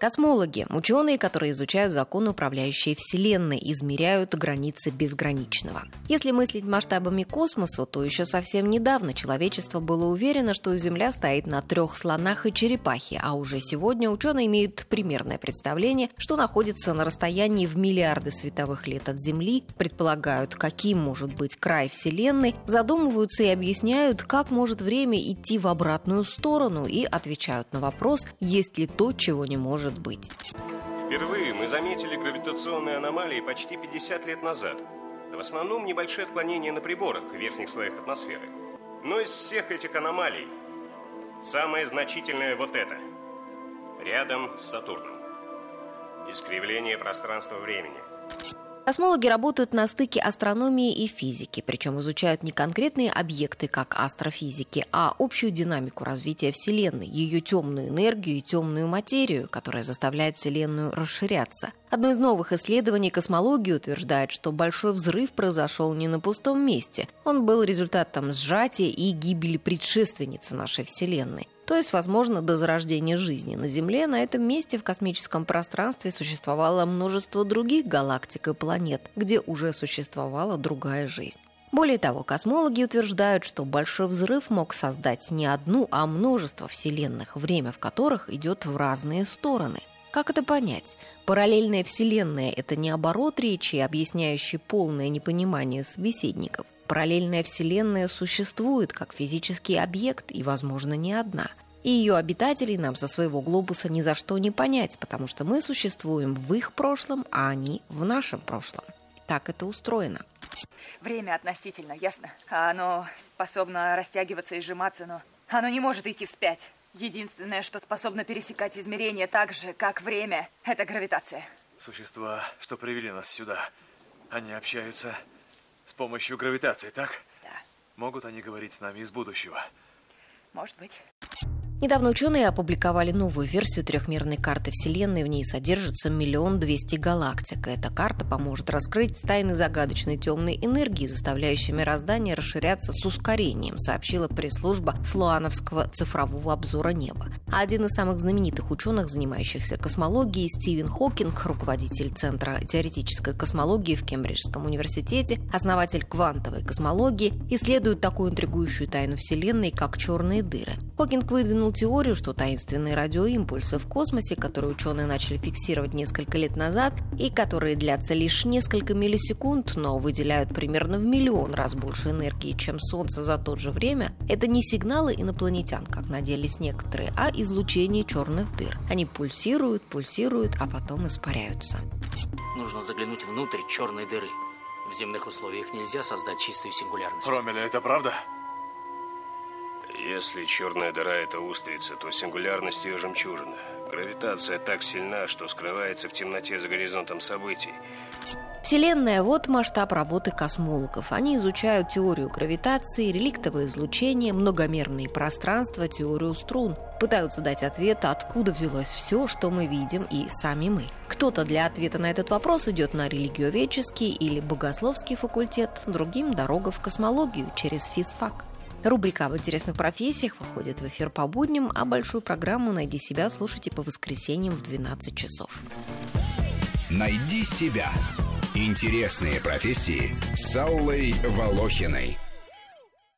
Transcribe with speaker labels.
Speaker 1: Космологи – ученые, которые изучают закон, управляющие Вселенной, измеряют границы безграничного. Если мыслить масштабами космоса, то еще совсем недавно человечество было уверено, что Земля стоит на трех слонах и черепахе, а уже сегодня ученые имеют примерное представление, что находится на расстоянии в миллиарды световых лет от Земли, предполагают, каким может быть край Вселенной, задумываются и объясняют, как может время идти в обратную сторону и отвечают на вопрос, есть ли то, чего не может может быть.
Speaker 2: Впервые мы заметили гравитационные аномалии почти 50 лет назад. В основном небольшие отклонения на приборах в верхних слоях атмосферы. Но из всех этих аномалий самое значительное вот это. Рядом с Сатурном. Искривление пространства-времени.
Speaker 1: Космологи работают на стыке астрономии и физики, причем изучают не конкретные объекты, как астрофизики, а общую динамику развития Вселенной, ее темную энергию и темную материю, которая заставляет Вселенную расширяться. Одно из новых исследований космологии утверждает, что большой взрыв произошел не на пустом месте. Он был результатом сжатия и гибели предшественницы нашей Вселенной. То есть, возможно, до зарождения жизни на Земле на этом месте в космическом пространстве существовало множество других галактик и планет, где уже существовала другая жизнь. Более того, космологи утверждают, что Большой взрыв мог создать не одну, а множество вселенных, время в которых идет в разные стороны. Как это понять? Параллельная вселенная – это не оборот речи, объясняющий полное непонимание собеседников. Параллельная вселенная существует как физический объект и, возможно, не одна. И ее обитателей нам со своего глобуса ни за что не понять, потому что мы существуем в их прошлом, а они в нашем прошлом. Так это устроено.
Speaker 3: Время относительно, ясно? Оно способно растягиваться и сжиматься, но оно не может идти вспять. Единственное, что способно пересекать измерения так же, как время, это гравитация.
Speaker 4: Существа, что привели нас сюда, они общаются с помощью гравитации, так?
Speaker 3: Да.
Speaker 4: Могут они говорить с нами из будущего?
Speaker 3: Может быть.
Speaker 1: Недавно ученые опубликовали новую версию трехмерной карты Вселенной. В ней содержится миллион двести галактик. Эта карта поможет раскрыть тайны загадочной темной энергии, заставляющей мироздание расширяться с ускорением, сообщила пресс-служба Слуановского цифрового обзора неба. Один из самых знаменитых ученых, занимающихся космологией, Стивен Хокинг, руководитель Центра теоретической космологии в Кембриджском университете, основатель квантовой космологии, исследует такую интригующую тайну Вселенной, как черные дыры. Хокинг выдвинул выдвинул теорию, что таинственные радиоимпульсы в космосе, которые ученые начали фиксировать несколько лет назад и которые длятся лишь несколько миллисекунд, но выделяют примерно в миллион раз больше энергии, чем Солнце за то же время, это не сигналы инопланетян, как надеялись некоторые, а излучение черных дыр. Они пульсируют, пульсируют, а потом испаряются.
Speaker 5: Нужно заглянуть внутрь черной дыры. В земных условиях нельзя создать чистую сингулярность.
Speaker 4: Ромеля, это правда?
Speaker 2: Если черная дыра – это устрица, то сингулярность ее жемчужина. Гравитация так сильна, что скрывается в темноте за горизонтом событий.
Speaker 1: Вселенная – вот масштаб работы космологов. Они изучают теорию гравитации, реликтовое излучение, многомерные пространства, теорию струн. Пытаются дать ответ, откуда взялось все, что мы видим, и сами мы. Кто-то для ответа на этот вопрос идет на религиоведческий или богословский факультет, другим – дорога в космологию через физфак. Рубрика «В интересных профессиях» выходит в эфир по будням, а большую программу «Найди себя» слушайте по воскресеньям в 12 часов.
Speaker 6: «Найди себя» – интересные профессии с Аллой Волохиной.